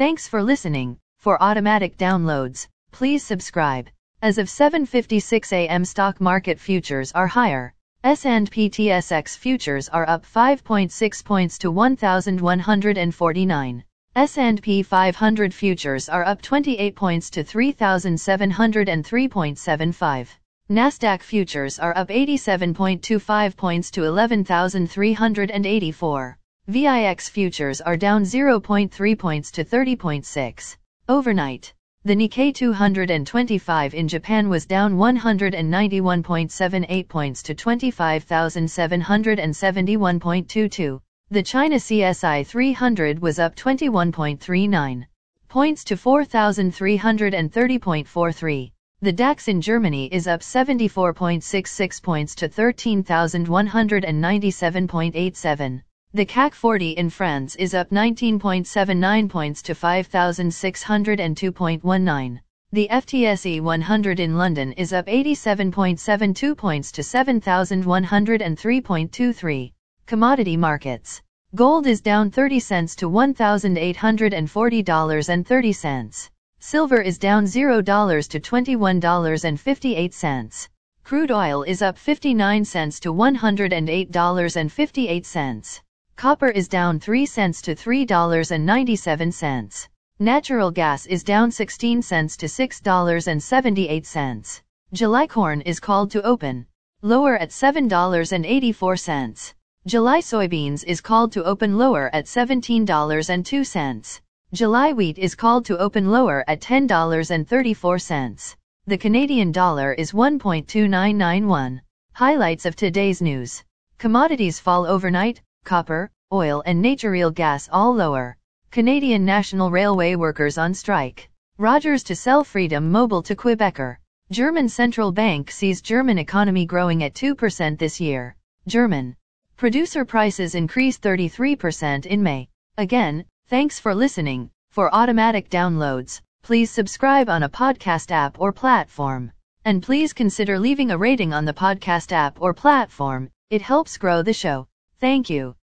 Thanks for listening. For automatic downloads, please subscribe. As of 7:56 a.m. stock market futures are higher. S&P TSX futures are up 5.6 points to 1149. S&P 500 futures are up 28 points to 3703.75. Nasdaq futures are up 87.25 points to 11384. VIX futures are down 0.3 points to 30.6. Overnight, the Nikkei 225 in Japan was down 191.78 points to 25,771.22. The China CSI 300 was up 21.39 points to 4,330.43. The DAX in Germany is up 74.66 points to 13,197.87. The CAC 40 in France is up 19.79 points to 5,602.19. The FTSE 100 in London is up 87.72 points to 7,103.23. Commodity markets. Gold is down 30 cents to $1,840.30. Silver is down $0 to $21.58. Crude oil is up 59 cents to $108.58. Copper is down 3 cents to $3.97. Natural gas is down 16 cents to $6.78. July corn is called to open lower at $7.84. July soybeans is called to open lower at $17.02. July wheat is called to open lower at $10.34. The Canadian dollar is 1.2991. Highlights of today's news. Commodities fall overnight, copper, oil and natural gas all lower. Canadian National Railway workers on strike. Rogers to sell Freedom Mobile to Quebecor. German central bank sees German economy growing at 2% this year. German. Producer prices increased 33% in May. Again, thanks for listening. For automatic downloads, please subscribe on a podcast app or platform. And please consider leaving a rating on the podcast app or platform. It helps grow the show. Thank you.